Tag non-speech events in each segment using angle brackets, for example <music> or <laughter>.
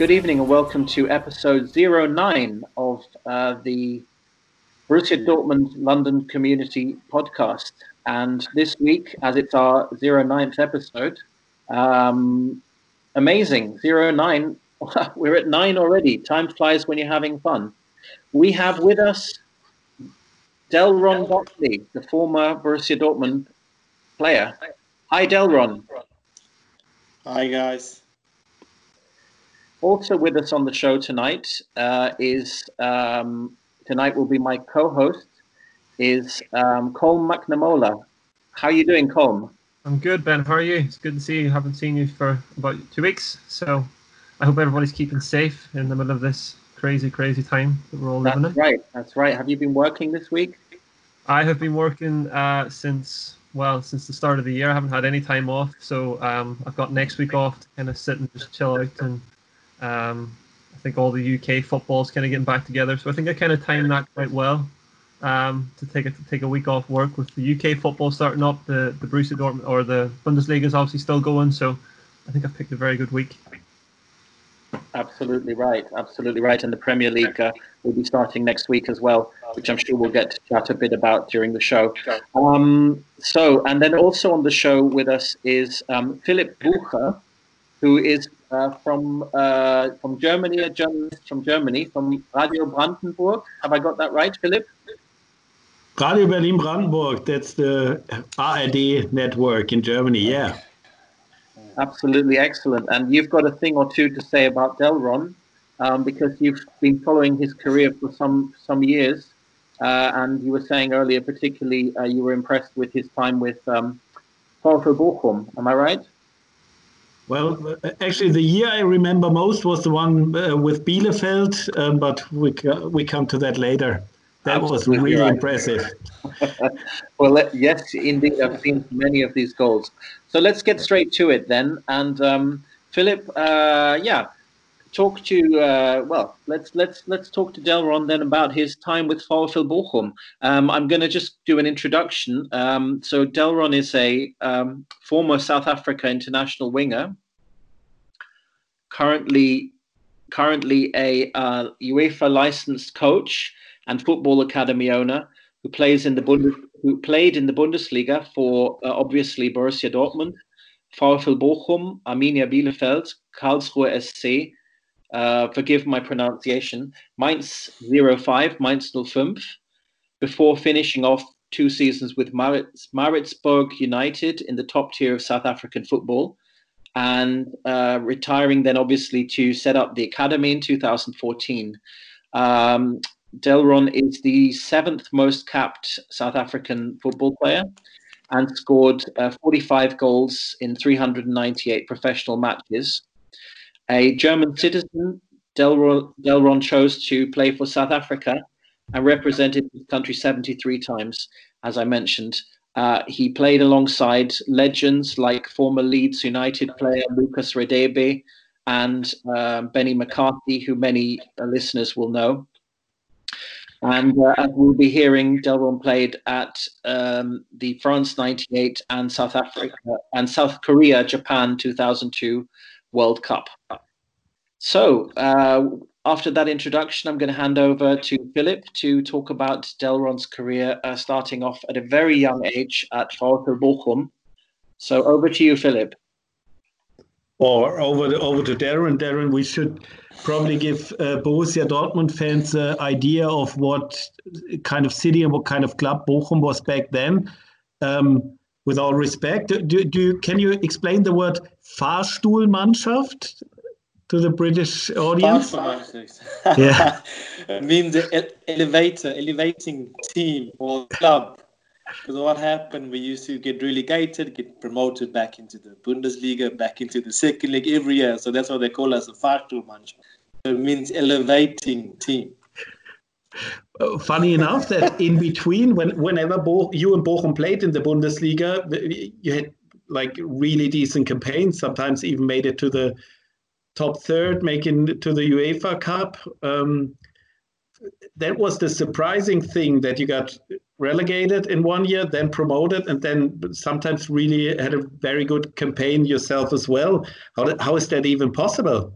good evening and welcome to episode 09 of uh, the Borussia Dortmund London Community Podcast. And this week, as it's our 09th episode, um, amazing, 09, <laughs> we're at nine already. Time flies when you're having fun. We have with us Delron Buckley, the former Borussia Dortmund player. Hi, Delron. Hi, guys. Also with us on the show tonight uh, is um, tonight will be my co-host is um, Colm McNabola. How are you doing, Colm? I'm good, Ben. How are you? It's good to see you. Haven't seen you for about two weeks, so I hope everybody's keeping safe in the middle of this crazy, crazy time that we're all That's living in. That's right. That's right. Have you been working this week? I have been working uh, since well since the start of the year. I haven't had any time off, so um, I've got next week off to kind of sit and just chill out. And um, I think all the UK football's kind of getting back together, so I think I kind of timed that quite well um, to take a to take a week off work with the UK football starting up. The the Borussia Dortmund or the Bundesliga is obviously still going, so I think I've picked a very good week. Absolutely right. Absolutely right. And the Premier League uh, will be starting next week as well, which I'm sure we'll get to chat a bit about during the show. Um, so, and then also on the show with us is um, Philipp Buechner, who is uh, from uh, from Germany, a journalist from Germany, from Radio Brandenburg. Have I got that right, Philip? Radio Berlin Brandenburg, that's the RBB network in Germany, yeah. Absolutely excellent. And you've got a thing or two to say about Delron um, because you've been following his career for some some years. Uh, and you were saying earlier, particularly, uh, you were impressed with his time with um, Bochum. Am I right? Well, actually, the year I remember most was the one uh, with Bielefeld, um, but we we come to that later. That Absolutely was really right. impressive. <laughs> well, yes, indeed, I've seen many of these goals. So let's get straight to it then. And um, Philipp, uh, yeah, talk to uh, well, let's let's let's talk to Delron then about his time with VfL Bochum. Um, I'm going to just do an introduction. Um, so Delron is a um, former South Africa international winger, currently currently a uh, UEFA licensed coach and football academy owner who plays in the Bundes who played in the Bundesliga for uh, obviously Borussia Dortmund, VfL Bochum, Arminia Bielefeld, Karlsruhe SC. Uh, forgive my pronunciation. Mainz 05, Mainz 05, before finishing off two seasons with Maritz, Maritzburg United in the top tier of South African football, and uh, retiring then obviously to set up the academy in 2014. Um, Delron is the seventh most capped South African football player and scored uh, 45 goals in 398 professional matches. A German citizen, Delron, Delron chose to play for South Africa and represented his country 73 times, as I mentioned. Uh, he played alongside legends like former Leeds United player Lucas Radebe and uh, Benny McCarthy, who many uh, listeners will know. And uh, as we'll be hearing, Delron played at um, the France 98 and South Africa and South Korea Japan 2002 World Cup. So, uh, after that introduction, I'm going to hand over to Philip to talk about Delron's career, uh, starting off at a very young age at VfL Bochum. So, over to you, Philip. Or over to, over to Delron. Delron, we should probably give uh, Borussia Dortmund fans an idea of what kind of city and what kind of club Bochum was back then. Um, with all respect, do, do can you explain the word Fahrstuhlmannschaft to the British audience? yeah, <laughs> it means elevator, elevating team or club. Because what happened, we used to get relegated, get promoted back into the Bundesliga, back into the second league every year. So that's why they call us a Fahrstuhlmannschaft. It means elevating team. Uh, funny enough that in between, when whenever Bo- you and Bochum played in the Bundesliga, you had like really decent campaigns. Sometimes even made it to the top third, making to the UEFA Cup. Um, that was the surprising thing that you got relegated in one year, then promoted, and then sometimes really had a very good campaign yourself as well. How, how is that even possible?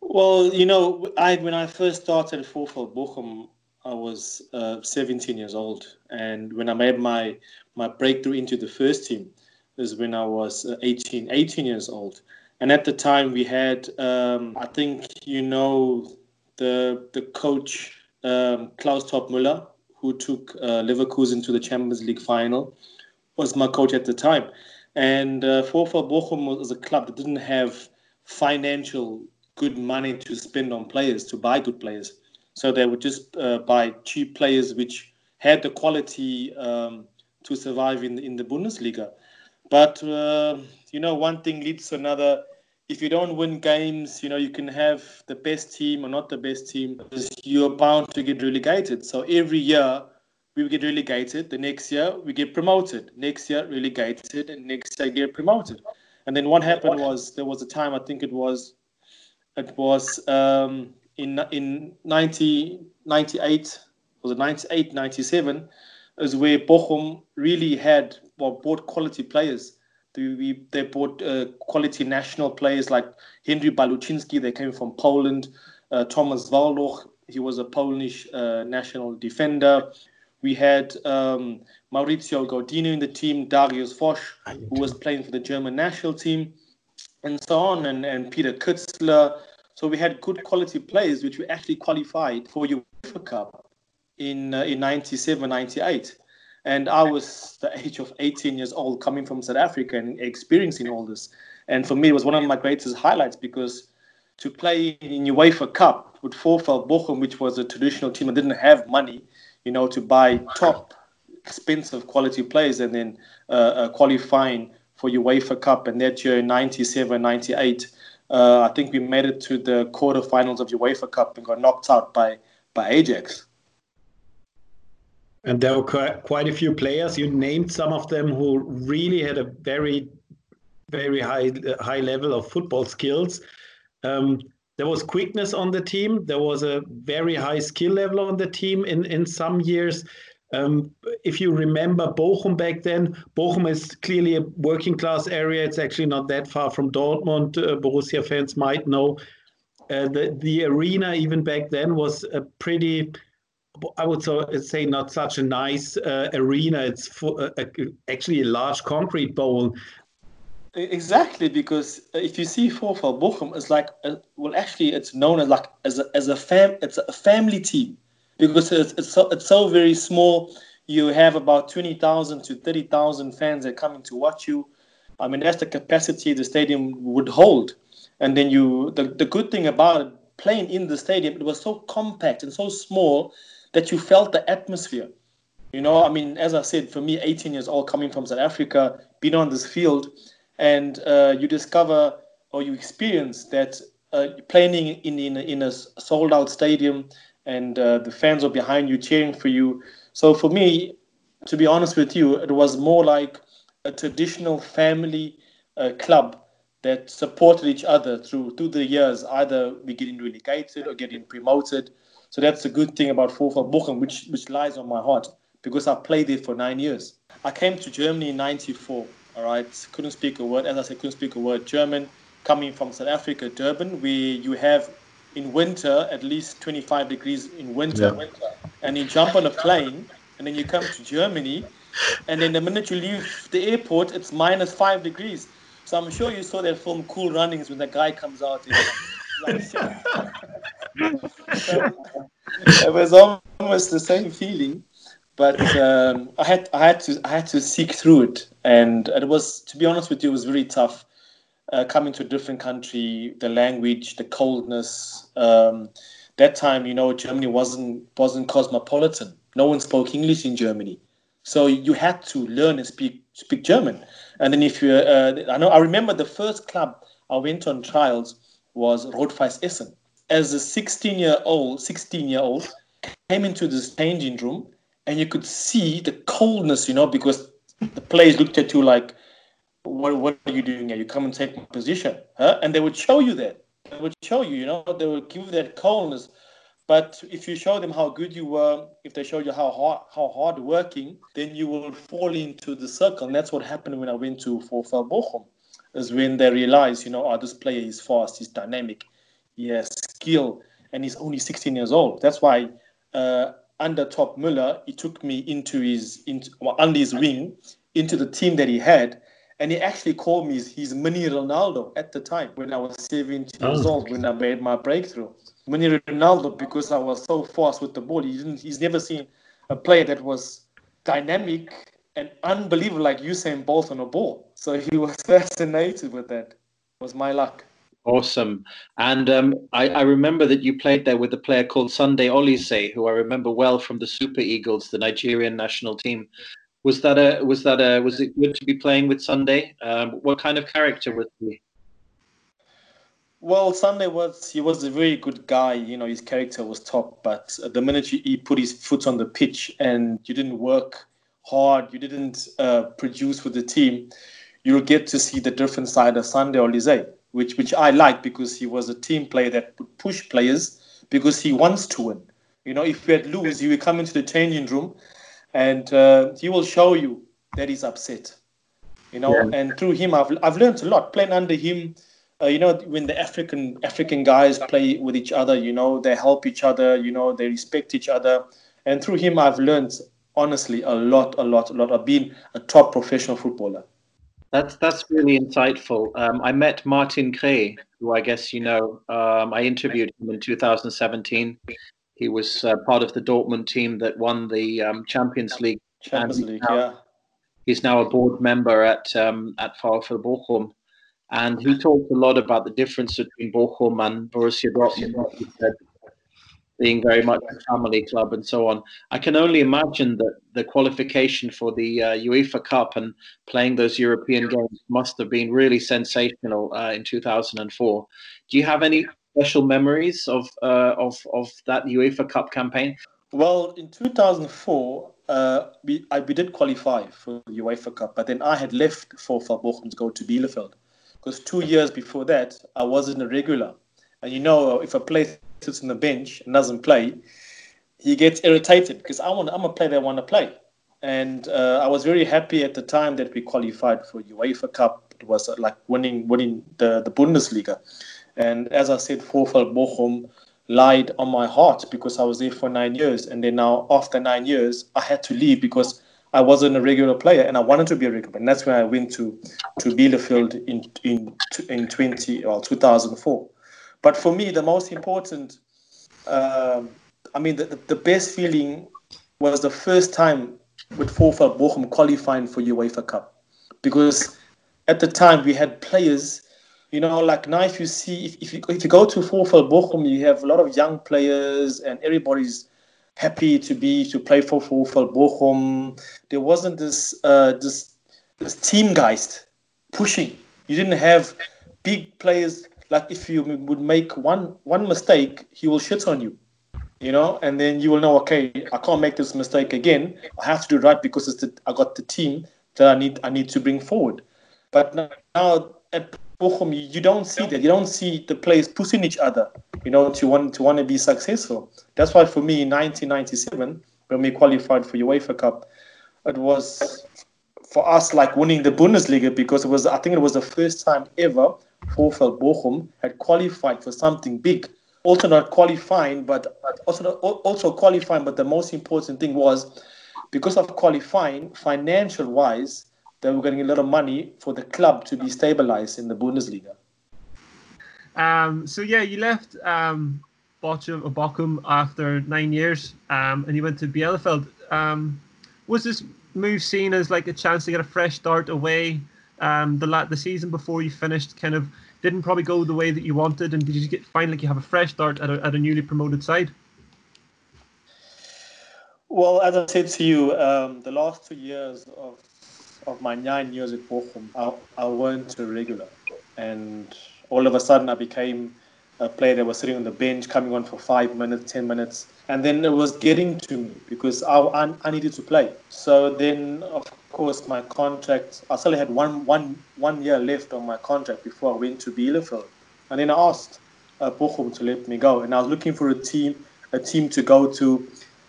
Well, you know, I when I first started for Bochum, I was uh, 17 years old, and when I made my my breakthrough into the first team is when I was uh, 18 18 years old, and at the time we had um, I think you know the the coach um, Klaus Toppmöller who took uh, Leverkusen to the Champions League final was my coach at the time, and uh, Bochum was a club that didn't have financial good money to spend on players to buy good players. So they would just uh, buy cheap players which had the quality um, to survive in in the Bundesliga. But uh, you know, one thing leads to another. If you don't win games, you know you can have the best team or not the best team. You're bound to get relegated. So every year we get relegated. The next year we get promoted. Next year relegated, and next year get promoted. And then what happened was there was a time I think it was it was um, in in 1998 was it 98 97 is where Bochum really had well, bought quality players they, they bought uh, quality national players like Henry Bałuszyński. they came from Poland uh, Thomas Waldoch he was a Polish uh, national defender we had um, Maurizio Gaudino in the team Darius Wosz who was playing for the German national team and so on and, and Peter Kützler so we had good quality players which we actually qualified for UEFA Cup in uh, in 97, 98. And I was the age of 18 years old coming from South Africa and experiencing all this. And for me, it was one of my greatest highlights because to play in UEFA Cup with VfL Bochum, which was a traditional team and didn't have money, you know, to buy top expensive quality players and then uh, uh, qualifying for UEFA Cup. And that year 97, 98, uh, I think we made it to the quarterfinals of UEFA Cup and got knocked out by by Ajax. And there were quite a few players. You named some of them who really had a very, very high high level of football skills. Um, there was quickness on the team. There was a very high skill level on the team in in some years. Um, if you remember Bochum back then, Bochum is clearly a working class area. It's actually not that far from Dortmund. Uh, Borussia fans might know. Uh, the, the arena, even back then, was a pretty, I would say, not such a nice uh, arena. It's for, uh, actually a large concrete bowl. Exactly, because if you see VfL Bochum, it's like, uh, well, actually, it's known as like as a, as a fam, it's a family team because it's, it's, so, it's so very small. You have about 20,000 to 30,000 fans that are coming to watch you. I mean, that's the capacity the stadium would hold. And then you, the, the good thing about it, playing in the stadium, it was so compact and so small that you felt the atmosphere. You know, I mean, as I said, for me, 18 years old, coming from South Africa, being on this field, and uh, you discover or you experience that uh, playing in, in, in a sold out stadium and uh, the fans are behind you cheering for you. So for me, to be honest with you, it was more like a traditional family uh, club that supported each other through through the years, either we getting relegated or getting promoted. So that's the good thing about VfL Bochum, which which lies on my heart because I played there for nine years. I came to Germany in '94. All right, couldn't speak a word. As I said, couldn't speak a word German. Coming from South Africa, Durban, where you have in winter at least 25 degrees in winter, yeah. and you jump on a plane and then you come to Germany, and then the minute you leave the airport, it's minus five degrees. So I'm sure you saw that film Cool Runnings when the guy comes out. <laughs> Like, it was almost the same feeling, but um, I had I had to I had to seek through it, and it was to be honest with you, it was very tough uh, coming to a different country, the language, the coldness. Um, that time, you know, Germany wasn't wasn't cosmopolitan. No one spoke English in Germany, so you had to learn and speak speak German. And then if you, uh, I know, I remember the first club I went on trials was Rot-Weiß Essen. As a 16 year old, 16 year old, came into this changing room, and you could see the coldness, you know, because the players looked at you like what, what are you doing here? You come and take my position. Huh? And they would show you that. They would show you, you know, they would give that coldness. But if you show them how good you were, if they show you how hard, how hard working, then you will fall into the circle. And that's what happened when I went to VfL Bochum, is when they realized, you know, oh, this player is fast, he's dynamic, he has skill, and he's only 16 years old. That's why uh, under Toppmöller, he took me into his into well, under his wing into the team that he had, and he actually called me his mini Ronaldo at the time when I was 17 oh. years old when I made my breakthrough. Mini Ronaldo because I was so fast with the ball. He didn't, he's never seen a player that was dynamic and unbelievable like Usain Bolt on a ball. So he was <laughs> fascinated with that. It was my luck. Awesome. And um, I, I, remember that you played there with a player called Sunday Oliseh, who I remember well from the Super Eagles, the Nigerian national team. Was that a was that a was it good to be playing with Sunday? Um, what kind of character was he? Well, Sunday was he was a very good guy. You know, his character was top. But the minute he put his foot on the pitch and you didn't work hard, you didn't uh, produce with the team, you'll get to see the different side of Sunday Oliseh which which I like because he was a team player that would push players because he wants to win. You know, if we had lose, he will come into the changing room, and uh, he will show you that he's upset. You know, yeah. and through him, I've I've learned a lot playing under him. Uh, you know, when the African African guys play with each other, you know, they help each other. You know, they respect each other, and through him, I've learned honestly a lot, a lot, a lot of being a top professional footballer. That's that's really insightful. Um, I met Martin Kree, who I guess you know. Um, I interviewed him in 2017. He was uh, part of the Dortmund team that won the um, Champions League. Champions League, now, yeah. He's now a board member at um, at VfL Bochum, and he talked a lot about the difference between Bochum and Borussia Dortmund. He said being very much a family club and so on. I can only imagine that the qualification for the uh, UEFA Cup and playing those European games must have been really sensational uh, in 2004. Do you have any special memories of uh, of of that UEFA Cup campaign? Well, in 2004, uh, we I, we did qualify for the UEFA Cup, but then I had left for Bochum to go to Bielefeld because two years before that I wasn't a regular, and you know if a player sits on the bench and doesn't play, he gets irritated because I want I'm a player that want to play. And uh, I was very happy at the time that we qualified for UEFA Cup. It was uh, like winning winning the, the Bundesliga. And as I said, VfL Bochum lied on my heart because I was there for nine years. And then now, after nine years, I had to leave because I wasn't a regular player and I wanted to be a regular. Player. And that's when I went to, to Bielefeld in, in, in 20, or 2004. But for me, the most important, uh, I mean, the, the best feeling was the first time with VfL Bochum qualifying for UEFA Cup. Because at the time we had players, you know, like now if you see, if, if, you, if you go to VfL Bochum, you have a lot of young players and everybody's happy to be, to play for VfL Bochum. There wasn't this, uh, this, this team geist pushing. You didn't have big players like if you would make one one mistake, he will shit on you, you know, and then you will know, okay, I can't make this mistake again. I have to do it right because it's the, I got the team that I need I need to bring forward. But now at Bochum, you don't see that. You don't see the players pushing each other, you know, to want to want to be successful. That's why for me, in 1997, when we qualified for UEFA Cup, it was for us like winning the Bundesliga because it was I think it was the first time ever VfL Bochum had qualified for something big. Also not qualifying, but also also qualifying. But the most important thing was because of qualifying, financial wise, they were getting a lot of money for the club to be stabilized in the Bundesliga. Um, so yeah, you left um, Bochum, Bochum after nine years, um, and you went to Bielefeld. Um, was this move seen as like a chance to get a fresh start away um, the the season before you finished kind of didn't probably go the way that you wanted, and did you get find like you have a fresh start at a, at a newly promoted side? Well, as I said to you, um, the last two years of of my nine years at Bochum, I, I weren't a regular, and all of a sudden I became a player that was sitting on the bench, coming on for five minutes, ten minutes, and then it was getting to me because I, I, I needed to play. So then, of course, my contract, I still had one, one, one year left on my contract before I went to Bielefeld. And then I asked uh, Bochum to let me go. And I was looking for a team, a team to go to.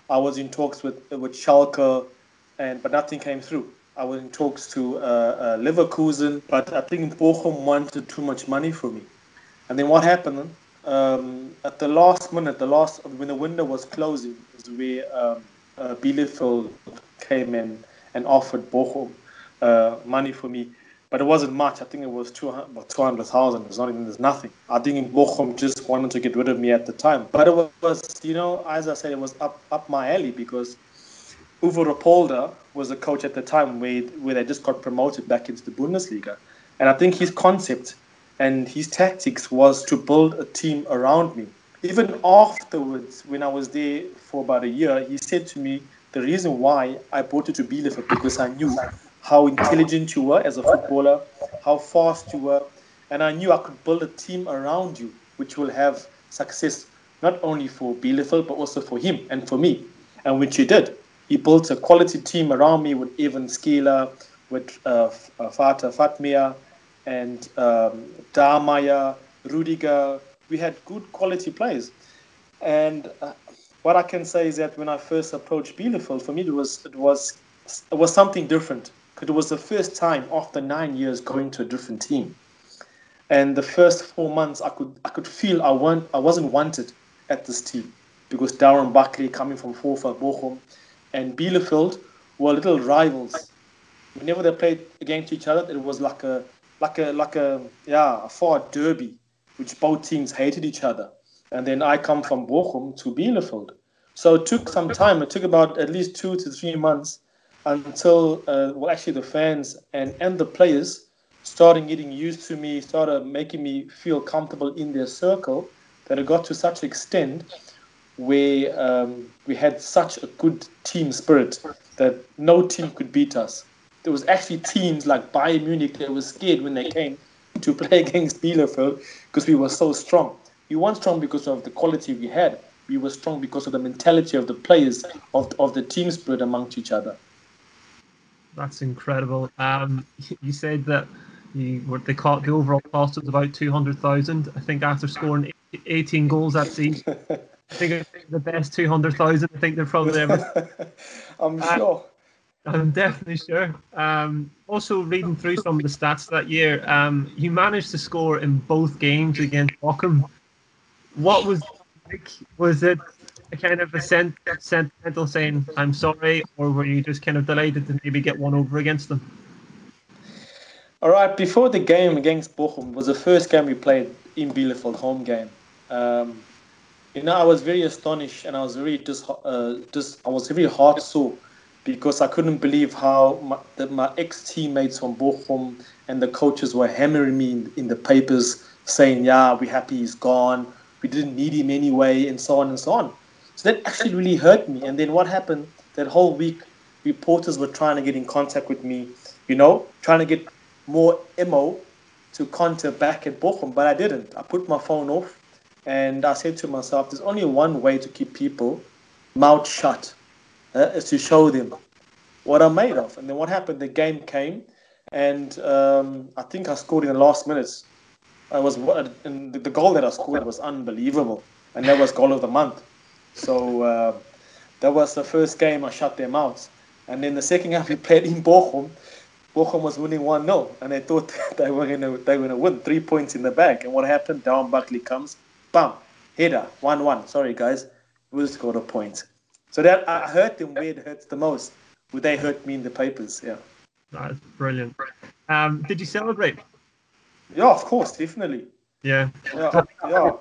I was in talks with with Schalke, and but nothing came through. I was in talks to uh, uh, Leverkusen, but I think Bochum wanted too much money for me. And then what happened? um, at the last minute, the last when the window was closing, is where um, uh, Bielefeld came in and offered Bochum uh, money for me, but it wasn't much. I think it was 200, about 200,000. It's not even, there's nothing. I think Bochum just wanted to get rid of me at the time. But it was, you know, as I said, it was up, up my alley because Uwe Rapolder was a coach at the time where, where they just got promoted back into the Bundesliga. And I think his concept and his tactics was to build a team around me. Even afterwards, when I was there for about a year, he said to me, the reason why I brought you to Bielefeld because I knew how intelligent you were as a footballer, how fast you were, and I knew I could build a team around you which will have success not only for Bielefeld but also for him and for me, and which he did. He built a quality team around me with Evan Skeeler, with uh, uh Vata Fatmir, and um, Darmaya, Rudiger. We had good quality players, and uh, what I can say is that when I first approached Bielefeld, for me it was it was it was something different because it was the first time after nine years going to a different team. And the first four months, I could I could feel I want I wasn't wanted at this team because Delron Buckley coming from VfL Bochum and Bielefeld were little rivals. Whenever they played against each other, it was like a like a like a yeah a far derby, which both teams hated each other and then I come from Bochum to Bielefeld. So it took some time. It took about at least two to three months until, uh, well, actually the fans and, and the players started getting used to me, started making me feel comfortable in their circle, that it got to such extent where um, we had such a good team spirit that no team could beat us. There was actually teams like Bayern Munich that were scared when they came to play <laughs> against Bielefeld because we were so strong we weren't strong because of the quality we had. We were strong because of the mentality of the players, of, of the team spirit amongst each other. That's incredible. Um, <laughs> you said that you were, they caught the overall cost was about two hundred thousand. I think after scoring eighteen goals that season, <laughs> I think the best two hundred thousand. I think they're probably ever. <laughs> I'm uh, sure. I'm definitely sure. Um, also, reading through some of the stats that year, um, you managed to score in both games against Bochum what was like? Was it a kind of a sent, sentimental saying, I'm sorry, or were you just kind of delighted to maybe get one over against them? All right, before the game against Bochum was the first game we played in Bielefeld, home game. Um, you know, I was very astonished and I was very just, uh, just I was very heart sore because I couldn't believe how my, that my ex teammates from Bochum and the coaches were hammering me in, in the papers saying, "Yeah, we're happy he's gone we didn't need him anyway, and so on and so on. So that actually really hurt me. And then what happened that whole week, reporters were trying to get in contact with me, you know, trying to get more ammo to counter back at Bochum, but I didn't. I put my phone off and I said to myself, there's only one way to keep people mouth shut, uh, is to show them what I'm made of. And then what happened? The game came, and um, I think I scored in the last minutes. I was the goal that I scored was unbelievable, and that was goal of the month. So uh, that was the first game I shut them out. And then the second <laughs> game we played in Bochum, Bochum was winning one 0 and they thought <laughs> they were gonna they were gonna win three points in the bag. And what happened? Delron Buckley comes, bam, header, one one. Sorry guys, we'll score a point. So that I hurt them where it hurts the most. Would they hurt me in the papers? Yeah. That's brilliant. Um, did you celebrate? Yeah, of course, definitely. Yeah. Yeah. yeah.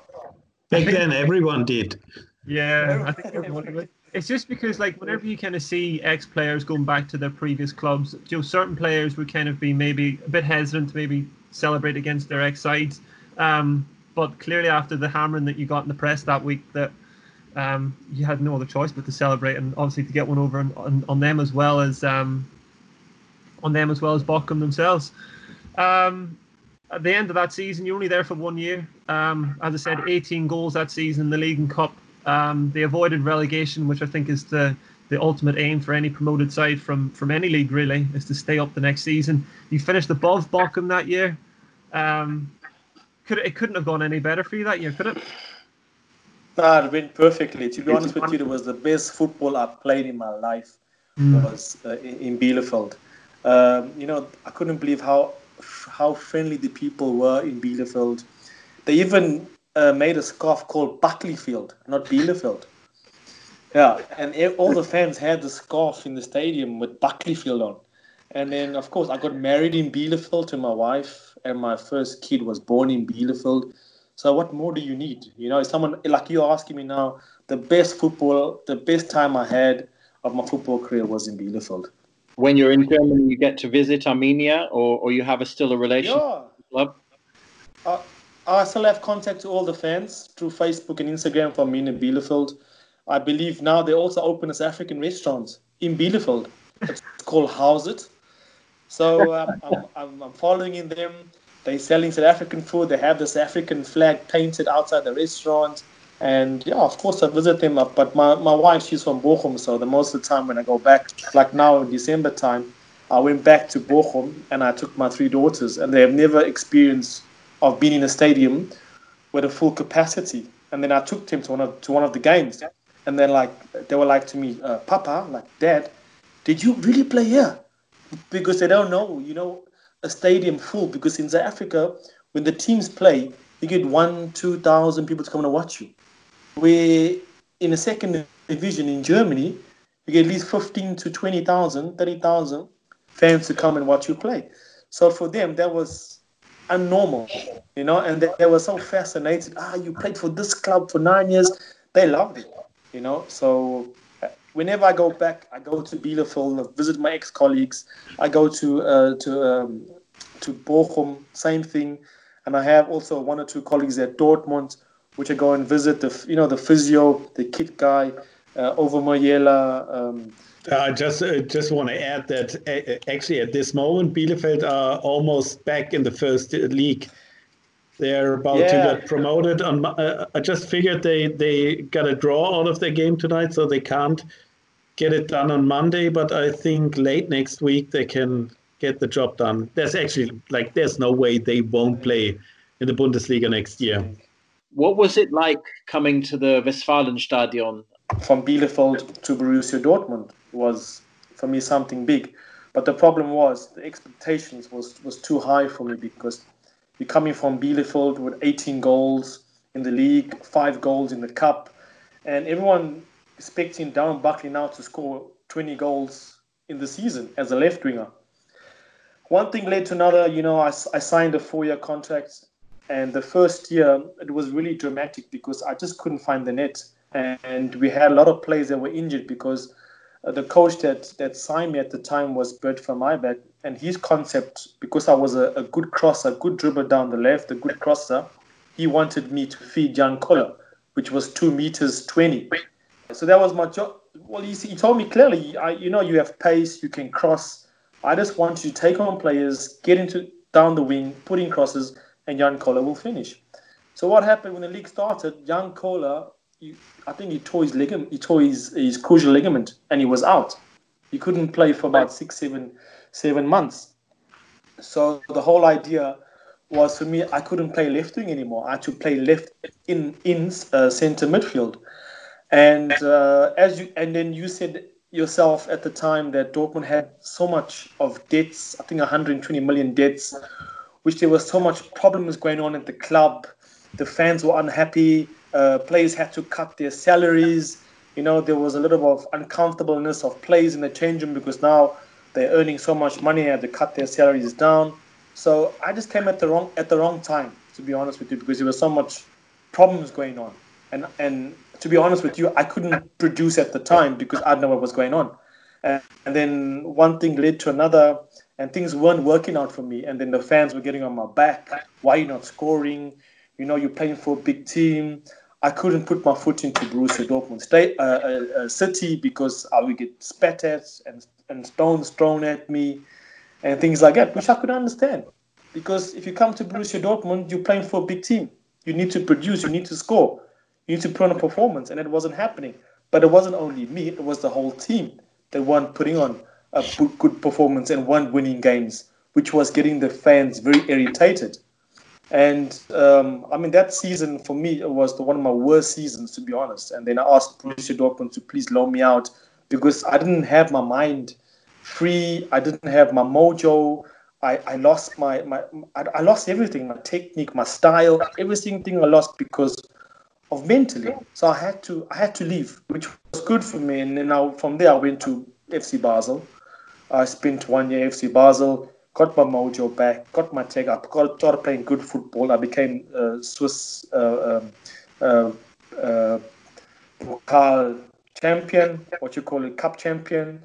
Back then, everyone did. Yeah, I think everyone It's just because, like, whenever you kind of see ex players going back to their previous clubs, you know, certain players would kind of be maybe a bit hesitant to maybe celebrate against their ex sides. Um, but clearly, after the hammering that you got in the press that week, that um, you had no other choice but to celebrate and obviously to get one over on, on, on them as well as um, on them as well as Bochum themselves. Um, at the end of that season, you're only there for one year. Um, as I said, 18 goals that season in the league and cup. Um, they avoided relegation, which I think is the the ultimate aim for any promoted side from from any league really is to stay up the next season. You finished above Bochum that year. Um, could it couldn't have gone any better for you that year, could it? Nah, it went perfectly. To be honest with you, it was the best football I've played in my life. Mm. Was uh, in, in Bielefeld. Um, you know, I couldn't believe how how friendly the people were in Bielefeld. They even uh, made a scarf called Buckleyfield, not Bielefeld. Yeah, and all the fans had the scarf in the stadium with Buckleyfield on. And then, of course, I got married in Bielefeld to my wife, and my first kid was born in Bielefeld. So, what more do you need? You know, someone like you're asking me now, the best football, the best time I had of my football career was in Bielefeld. When you're in Germany, you get to visit Arminia, or, or you have a, still a relationship yeah. the club? Uh, I still have contact to all the fans through Facebook and Instagram for Arminia Bielefeld. I believe now they also open as African restaurants in Bielefeld. It's called House It. So um, I'm, I'm, I'm, following in them. They're selling South African food. They have this African flag painted outside the restaurant. And yeah, of course, I visit them. Up. But my, my wife, she's from Bochum. So the most of the time when I go back, like now in December time, I went back to Bochum and I took my three daughters. And they have never experienced of being in a stadium with a full capacity. And then I took them to one of, to one of the games and then like they were like to me, uh, Papa, like Dad, did you really play here? Because they don't know, you know, a stadium full. Because in South Africa, when the teams play, you get one, two thousand people to come and watch you. Where in the second division in Germany, you get at least fifteen to 20,000, 30,000 fans to come and watch you play. So for them, that was unnormal, you know, and they, they were so fascinated. Ah, you played for this club for nine years. They loved it you know. So uh, whenever I go back, I go to Bielefeld, visit my ex-colleagues. I go to uh, to um, to Bochum, same thing, and I have also one or two colleagues at Dortmund, which I go and visit. The you know the physio, the kit guy, uh, over Mayela. Um, I just uh, just want to add that uh, actually at this moment Bielefeld are almost back in the first league. They're about yeah. to get promoted. On uh, I just figured they they got a draw out of their game tonight, so they can't get it done on Monday. But I think late next week they can get the job done. There's actually like there's no way they won't play in the Bundesliga next year. What was it like coming to the Westfalenstadion? From Bielefeld to Borussia Dortmund was for me something big. But the problem was the expectations was, was too high for me because you're coming from Bielefeld with 18 goals in the league, five goals in the cup, and everyone expecting Delron Buckley now to score 20 goals in the season as a left winger. One thing led to another. You know, I, I signed a four-year contract, and the first year it was really dramatic because I just couldn't find the net, and we had a lot of players that were injured because uh, the coach that that signed me at the time was Bert van Marwijk, and his concept, because I was a, a good crosser, good dribbler down the left, a good crosser, he wanted me to feed Jan Koller, which was two meters twenty. So that was my job. Well, he, he told me clearly, I, you know, you have pace, you can cross. I just want you to take on players, get into down the wing, put in crosses, and Jan Koller will finish. So what happened when the league started? Jan Koller, I think he tore his ligament, he tore his, his crucial ligament, and he was out. He couldn't play for about six, seven seven months. So the whole idea was for me, I couldn't play left wing anymore. I had to play left in in uh, center midfield. And uh, as you and then you said yourself at the time that Dortmund had so much of debts. I think 120 million debts, which there was so much problems going on at the club. The fans were unhappy. Uh, players had to cut their salaries. You know, there was a little bit of uncomfortableness of players in the change room because now they're earning so much money, and they cut their salaries down. So I just came at the wrong at the wrong time, to be honest with you, because there was so much problems going on, and and to be honest with you, I couldn't produce at the time because I didn't know what was going on, and, and then one thing led to another, and things weren't working out for me, and then the fans were getting on my back. Why are you not scoring? You know, you're playing for a big team. I couldn't put my foot into Borussia Dortmund State, uh, uh, uh, City because I would get spat at and, and stones thrown at me and things like that, which I could understand. Because if you come to Borussia Dortmund, you're playing for a big team. You need to produce, you need to score, you need to put on a performance, and it wasn't happening. But it wasn't only me, it was the whole team that weren't putting on a good performance and weren't winning games, which was getting the fans very irritated. And um, I mean, that season for me was the, one of my worst seasons, to be honest. And then I asked Borussia Dortmund to please loan me out because I didn't have my mind free. I didn't have my mojo. I, I lost my, my I, I lost everything, my technique, my style, everything I lost because of mentally. So I had to I had to leave, which was good for me. And then from there I went to FC Basel. I spent one year FC Basel, got my mojo back, got my tech up, got started playing good football. I became a Swiss uh, um, uh, uh, champion, what you call it, cup champion,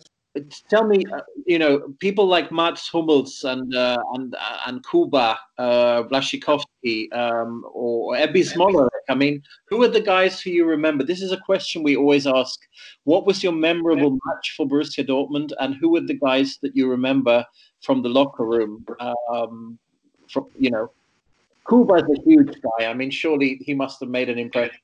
tell me, uh, you know, people like Mats Hummels and uh, and and Kuba, uh, Blaszczykowski, um, or, Ebbe Smolarek. I mean, who are the guys who you remember? This is a question we always ask. What was your memorable match for Borussia Dortmund, and who were the guys that you remember from the locker room? Um, from you know, Kuba is a huge guy. I mean, surely he must have made an impression.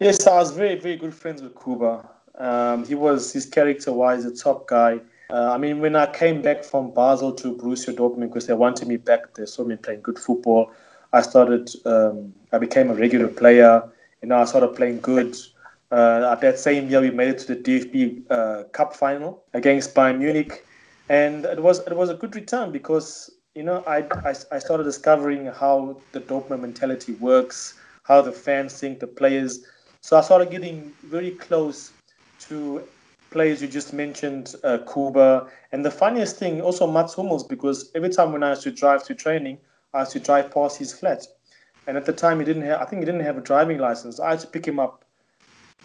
Yes, I was very, very good friends with Kuba. Um, he was his character wise a top guy. Uh, I mean, when I came back from Basel to Borussia Dortmund because they wanted me back, they saw me playing good football. I started. Um, I became a regular player. You know, I started playing good. Uh, at that same year, we made it to the DFB uh, Cup final against Bayern Munich, and it was it was a good return because you know I, I, I started discovering how the Dortmund mentality works, how the fans think, the players. So I started getting very close to players you just mentioned, uh, Kuba. And the funniest thing, also Mats Hummels, because every time when I used to drive to training, Used to drive past his flat. And at the time, he didn't have, I think he didn't have a driving license. I had to pick him up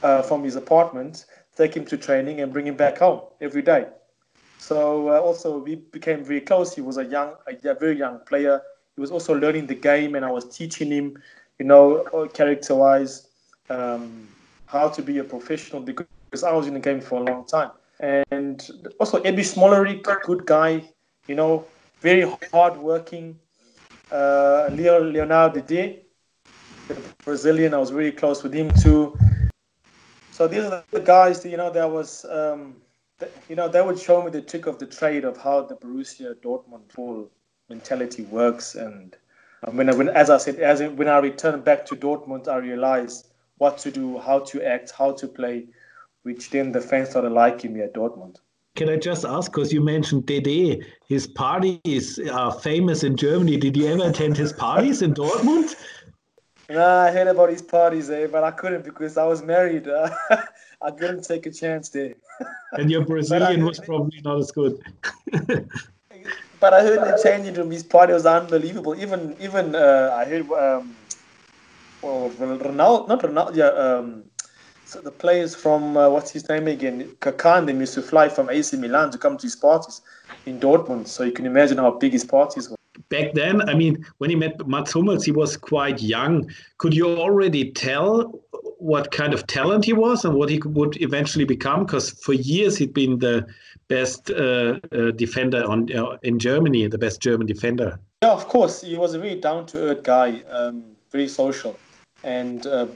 uh, from his apartment, take him to training, and bring him back home every day. So uh, also we became very close. He was a young, a, very young player. He was also learning the game, and I was teaching him, you know, character-wise, um, how to be a professional because I was in the game for a long time. And also Ebbe Smolarek, good guy, you know, very hardworking. Uh, Leo Leonardo Dede, the Brazilian, I was really close with him too. So these are the guys that, you know, that was, um, you know, that would show me the trick of the trade of how the Borussia Dortmund full mentality works. And when, I, when as I said, as when I returned back to Dortmund, I realized what to do, how to act, how to play which then the fans started liking me at Dortmund. Can I just ask, because you mentioned Dede, his parties are famous in Germany. Did you ever attend his parties in Dortmund? Nah, I heard about his parties, eh, but I couldn't because I was married. Uh, <laughs> I couldn't take a chance there. <laughs> And your Brazilian was probably not as good. <laughs> but I heard the changing room, his party was unbelievable. Even, even uh, I heard, um, well, Ronaldo, not Ronaldo, yeah, um, the players from uh, what's his name again, Kakan, they used to fly from AC Milan to come to his parties in Dortmund. So you can imagine how big his parties were. Back then, I mean, when he met Mats Hummels, he was quite young. Could you already tell what kind of talent he was and what he would eventually become? Because for years he'd been the best uh, uh, defender on uh, in Germany, the best German defender. Yeah, of course, he was a very down to earth guy, um, very social, and uh,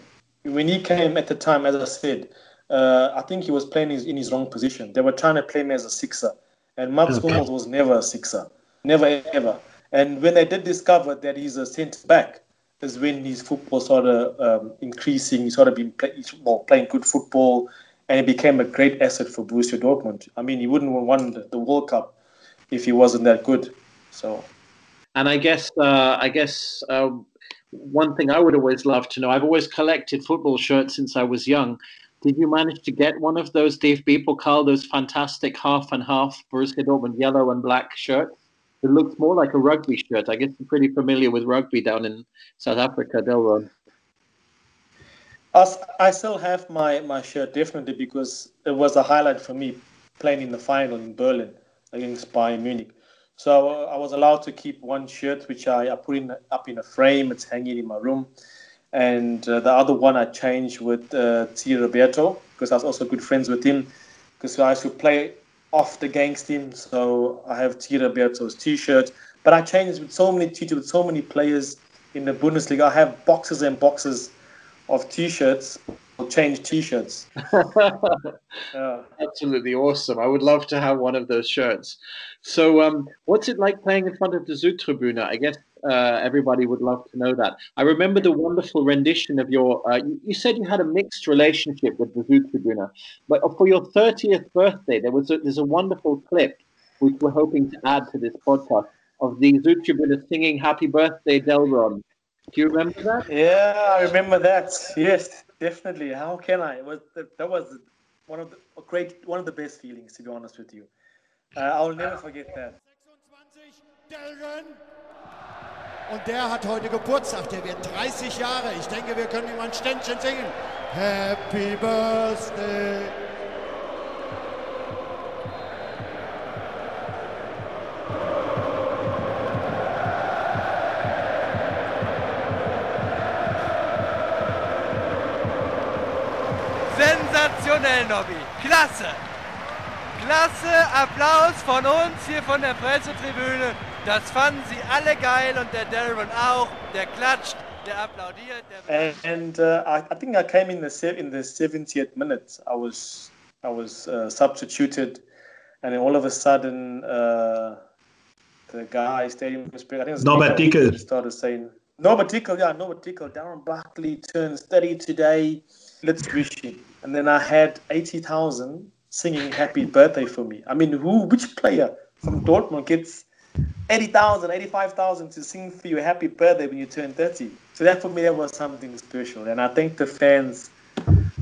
when he came at the time, as I said, uh, I think he was playing in his wrong position. They were trying to play him as a sixer, and Mats okay. Hummels was never a sixer, never ever. And when they did discover that he's a centre back, is when his football started um, increasing. He started being play, well, playing good football, and he became a great asset for Borussia Dortmund. I mean, he wouldn't have won the, the World Cup if he wasn't that good. So, and I guess uh, I guess uh, one thing I would always love to know. I've always collected football shirts since I was young. Did you manage to get one of those DFB Pokal, those fantastic half and half Borussia Dortmund yellow and black shirts? It looks more like a rugby shirt. I guess you're pretty familiar with rugby down in South Africa, Delron. I still have my, my shirt, definitely, because it was a highlight for me playing in the final in Berlin against Bayern Munich. So I was allowed to keep one shirt, which I, I put in up in a frame. It's hanging in my room. And uh, the other one I changed with uh, Zé Roberto because I was also good friends with him because I used to play off the gangs team. So I have Zé Roberto's T-shirt. But I changed with so many T-shirts with so many players in the Bundesliga. I have boxes and boxes of T-shirts change T-shirts. <laughs> yeah. Absolutely awesome. I would love to have one of those shirts. So, um, what's it like playing in front of the Südtribüne? I guess uh, everybody would love to know that. I remember the wonderful rendition of your. Uh, you, you, said you had a mixed relationship with the Südtribüne, but for your 30th birthday, there was a, there's a wonderful clip which we're hoping to add to this podcast of the Südtribüne singing "Happy Birthday, Delron." Do you remember that? Yeah, I remember that. Yes, definitely. How can I? Was that was one of the great, one of the best feelings, to be honest with you. Uh, I'll never forget that. Und der hat heute Geburtstag, der wird 30 Jahre. Ich denke, wir können ihm ein Ständchen singen. Happy Birthday. Sensationell, Nobby. Klasse. Klasse. Applaus von uns hier von der Pressetribüne. Das fanden sie alle geil und der Darren auch. Der klatscht, der applaudiert. Der and uh, I, I, think I came in the in the 70th minute. I was I was uh, substituted, and then all of a sudden uh, the guy stadium speaker, I think it was Norbert Dickel started saying Norbert Dickel, yeah, Norbert Dickel. Darren Buckley turns 30 today. Let's wish him. And then I had 80,000 singing happy birthday for me. I mean, who, which player from Dortmund gets 80,000, 85,000 to sing for you happy birthday when you turn 30. So that for me, that was something special. And I thank the fans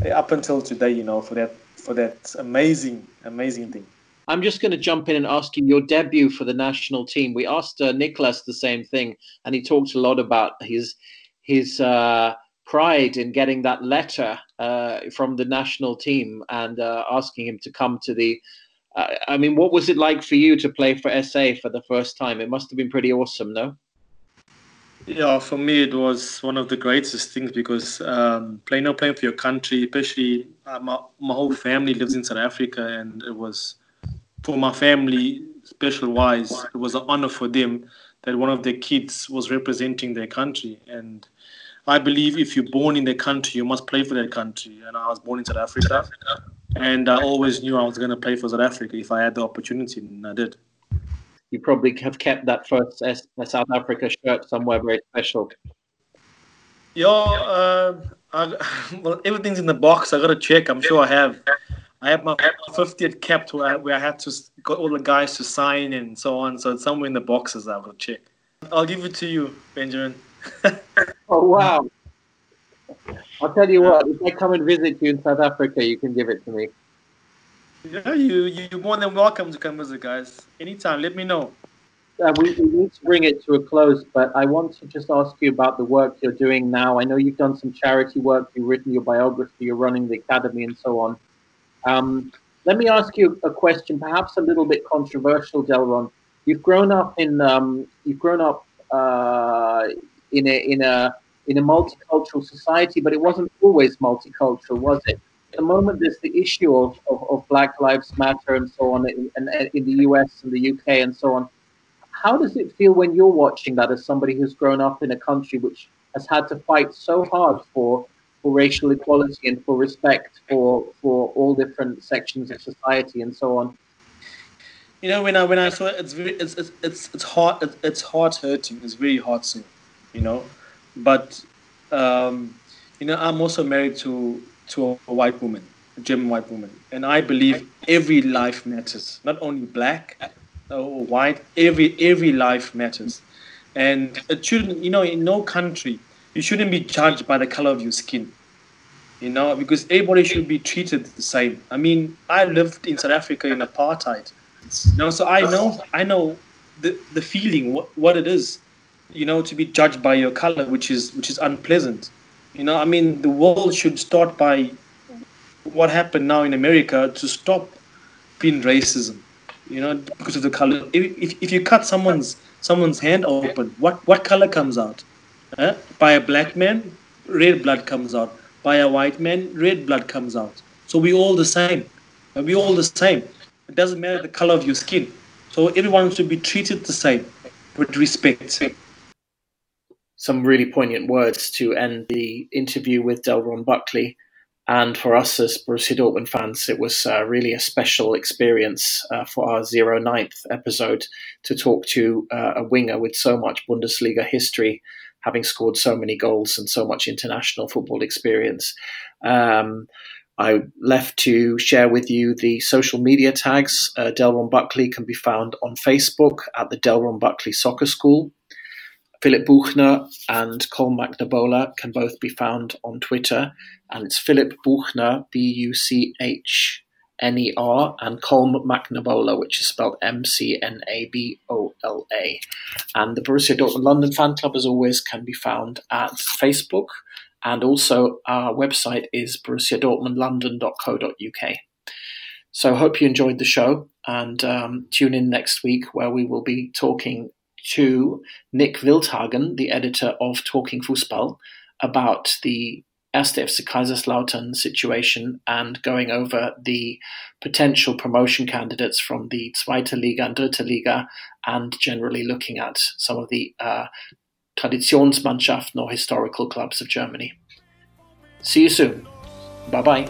eh, up until today, you know, for that, for that amazing, amazing thing. I'm just going to jump in and ask you your debut for the national team. We asked uh, Nicholas the same thing, and he talked a lot about his his uh, pride in getting that letter uh, from the national team and uh, asking him to come to the I mean, what was it like for you to play for SA for the first time? It must have been pretty awesome, no? Yeah, for me it was one of the greatest things because um, playing playing for your country, especially uh, my, my whole family lives in South Africa, and it was for my family special wise. It was an honor for them that one of their kids was representing their country, and I believe if you're born in the country, you must play for their country. And I was born in South Africa, and I always knew I was going to play for South Africa if I had the opportunity, and I did. You probably have kept that first South Africa shirt somewhere very special. Yeah, uh, I, <laughs> well, everything's in the box. I got to check. I'm sure I have. I have my 50th cap where I, where I had to got all the guys to sign and so on. So it's somewhere in the boxes. I will check. I'll give it to you, Benjamin. <laughs> oh wow! I'll tell you what, if I come and visit you in South Africa, you can give it to me. Yeah, you, you're more than welcome to come visit, guys. Anytime, let me know. Uh, we, we, need to bring it to a close, but I want to just ask you about the work you're doing now. I know you've done some charity work, you've written your biography, you're running the academy, and so on. Um, let me ask you a question, perhaps a little bit controversial, Delron. You've grown up in um, you've grown up uh, in a in a in a multicultural society, but it wasn't always multicultural, was it? At the moment, there's the issue of, of, of Black Lives Matter and so on in, in, in the US and the UK and so on. How does it feel when you're watching that as somebody who's grown up in a country which has had to fight so hard for for racial equality and for respect for for all different sections of society and so on? You know, when I when I saw it, it's very, it's it's it's, it's heart it's heart hurting. It's very heartbreaking. You know, but um, you know, I'm also married to to a white woman, a German white woman, and I believe every life matters, not only black or white. Every every life matters, and it shouldn't. You know, in no country, you shouldn't be judged by the color of your skin. You know, because everybody should be treated the same. I mean, I lived in South Africa in apartheid. You know, so I know I know the the feeling what, what it is you know, to be judged by your color, which is which is unpleasant. You know, I mean, the world should start by what happened now in America to stop being racism. You know, because of the color. If, if, you cut someone's someone's hand open, what what color comes out? Eh? By a black man, red blood comes out. By a white man, red blood comes out. So we all the same. We all the same. It doesn't matter the color of your skin. So everyone should be treated the same with respect some really poignant words to end the interview with Delron Buckley. And for us as Borussia Dortmund fans, it was uh, really a special experience uh, for our zero ninth episode to talk to uh, a winger with so much Bundesliga history, having scored so many goals and so much international football experience. Um, I left to share with you the social media tags. Uh, Delron Buckley can be found on Facebook at the Delron Buckley Soccer School. Phillip Buechner and Colm McNabola can both be found on Twitter, and it's Phillip Buechner, B U C H N E R, and Colm McNabola, which is spelled M C N A B O L A. And the Borussia Dortmund London fan club, as always, can be found at Facebook and also our website is borussiadortmundlondon.co.uk. So hope you enjoyed the show and um, tune in next week where we will be talking to Nick Wildhagen, the editor of Talking Fußball, about the Erste FC Kaiserslautern situation and going over the potential promotion candidates from the Zweite Liga and Dritte Liga and generally looking at some of the uh, Traditionsmannschaften or historical clubs of Germany. See you soon. Bye bye.